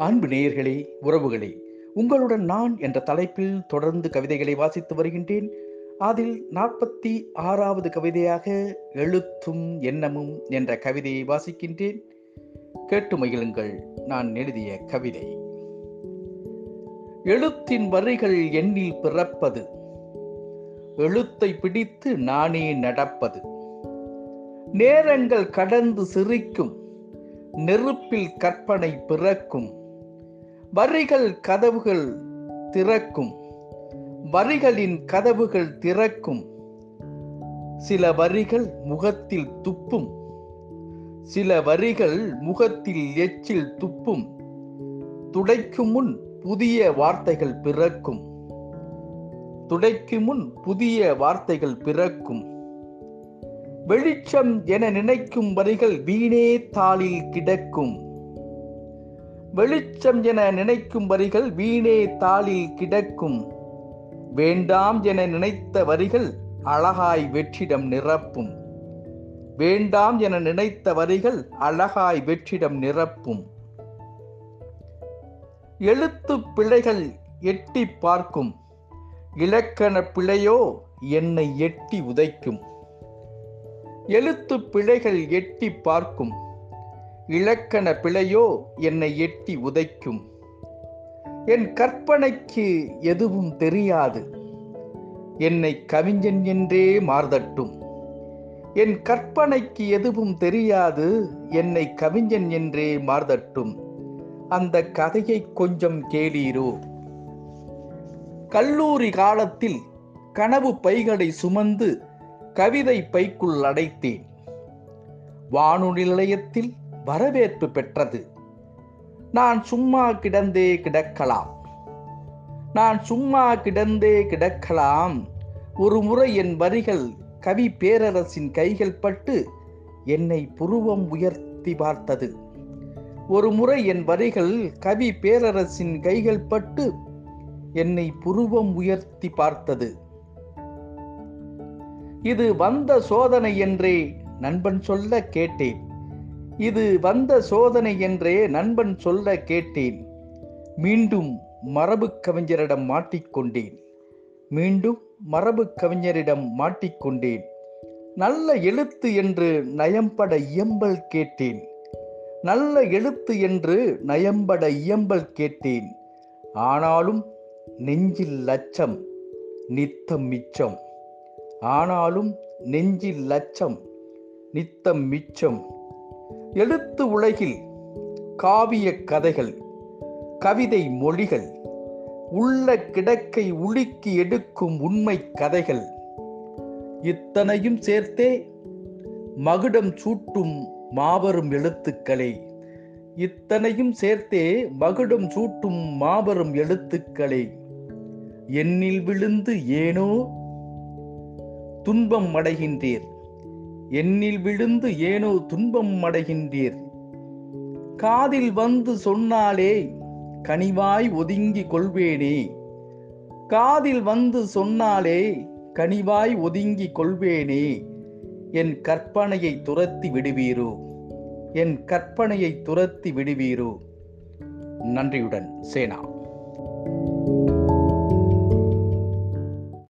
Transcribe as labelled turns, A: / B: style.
A: அன்பு நேயர்களே உறவுகளே உங்களுடன் நான் என்ற தலைப்பில் தொடர்ந்து கவிதைகளை வாசித்து வருகின்றேன். அதில் நாற்பத்தி ஆறாவது கவிதையாக எழுத்தும் எண்ணமும் என்ற கவிதையை வாசிக்கின்றேன். கேட்டு மகிழுங்கள் நான் எழுதிய கவிதை. எழுத்தின் வரிகள் எண்ணில் பிறப்பது. எழுத்தை பிடித்து நானே நடப்பது. நேரங்கள் கடந்து சிரிக்கும். நெருப்பில் கற்பனை பிறக்கும். வரிகள் கதவுகள் திறக்கும். வரிகளின் கதவுகள் திறக்கும். சில வரிகள் முகத்தில் துப்பும். சில வரிகள் முகத்தில் எச்சில் துப்பும். துடைக்கும் முன் புதிய வார்த்தைகள் பிறக்கும். துடைக்கும் முன் புதிய வார்த்தைகள் பிறக்கும். வெளிச்சம் என நினைக்கும் வரிகள் வீணே தாளில் கிடக்கும். வெளிச்சம் என நினைக்கும் வரிகள் வீணே தாளில் கிடக்கும். வேண்டாம் என நினைத்த வரிகள் அழகாய் வெற்றிடம் நிரப்பும். வேண்டாம் என நினைத்த வரிகள் அழகாய் வெற்றிடம் நிரப்பும். எழுத்து பிழைகள் எட்டி பார்க்கும். இலக்கண பிழையோ என்னை எட்டி உதைக்கும். எழுத்து பிழைகள் எட்டி பார்க்கும். இலக்கண பிழையோ என்னை எட்டி உதைக்கும். என் கற்பனைக்கு எதுவும் தெரியாது. என்னை கவிஞன் என்றே மார்தட்டும். என் கற்பனைக்கு எதுவும் தெரியாது என்னை கவிஞன் என்றே மார்தட்டும். அந்த கதையை கொஞ்சம் கேளீரோ? கல்லூரி காலத்தில் கனவு பைகளை சுமந்து கவிதை பைக்குள் அடைத்தேன். வானொலி நிலையத்தில் வரவேற்பு பெற்றது. நான் சும்மா கிடந்தே கிடக்கலாம். நான் சும்மா கிடந்தே கிடக்கலாம். ஒரு முறை என் வரிகள் கவி பேரரசின் கைகள் பட்டு என்னை புருவம் உயர்த்தி பார்த்தது. ஒரு முறை என் வரிகள் கவி பேரரசின் கைகள் பட்டு என்னை புருவம் உயர்த்தி பார்த்தது. இது வந்த சோதனை என்றே நண்பன் சொல்ல கேட்டேன். இது வந்த சோதனை என்றே நண்பன் சொல்ல கேட்டேன். மீண்டும் மரபு கவிஞரிடம் மாட்டிக்கொண்டேன். மீண்டும் மரபு கவிஞரிடம் மாட்டிக்கொண்டேன். நல்ல எழுத்து என்று நயம்பட இயம்பல் கேட்டேன். நல்ல எழுத்து என்று நயம்பட இயம்பல் கேட்டேன். ஆனாலும் நெஞ்சில் லட்சம் நித்தம் மிச்சம். ஆனாலும் நெஞ்சில் லட்சம் நித்தம் மிச்சம். எழுத்து உலகில் காவிய கதைகள் கவிதை மொழிகள் உள்ள கிடக்கை உலுக்கி எடுக்கும் உண்மை கதைகள் இத்தனையும் சேர்த்தே மகுடம் சூட்டும் மாபெரும் எழுத்துக்களே. இத்தனையும் சேர்த்தே மகுடம் சூட்டும் மாபெரும் எழுத்துக்களே. எண்ணில் விழுந்து ஏனோ துன்பம் அடைகின்றீர். என்னில் விழுந்து ஏனோ துன்பம் அடைகின்றீர். காதில் வந்து சொன்னாலே கனிவாய் ஒதுங்கி கொள்வேனே. காதில் வந்து சொன்னாலே கனிவாய் ஒதுங்கி கொள்வேனே. என் கற்பனையை துரத்தி விடுவீரோ? என் கற்பனையை துரத்தி விடுவீரோ? நன்றியுடன் சேனா.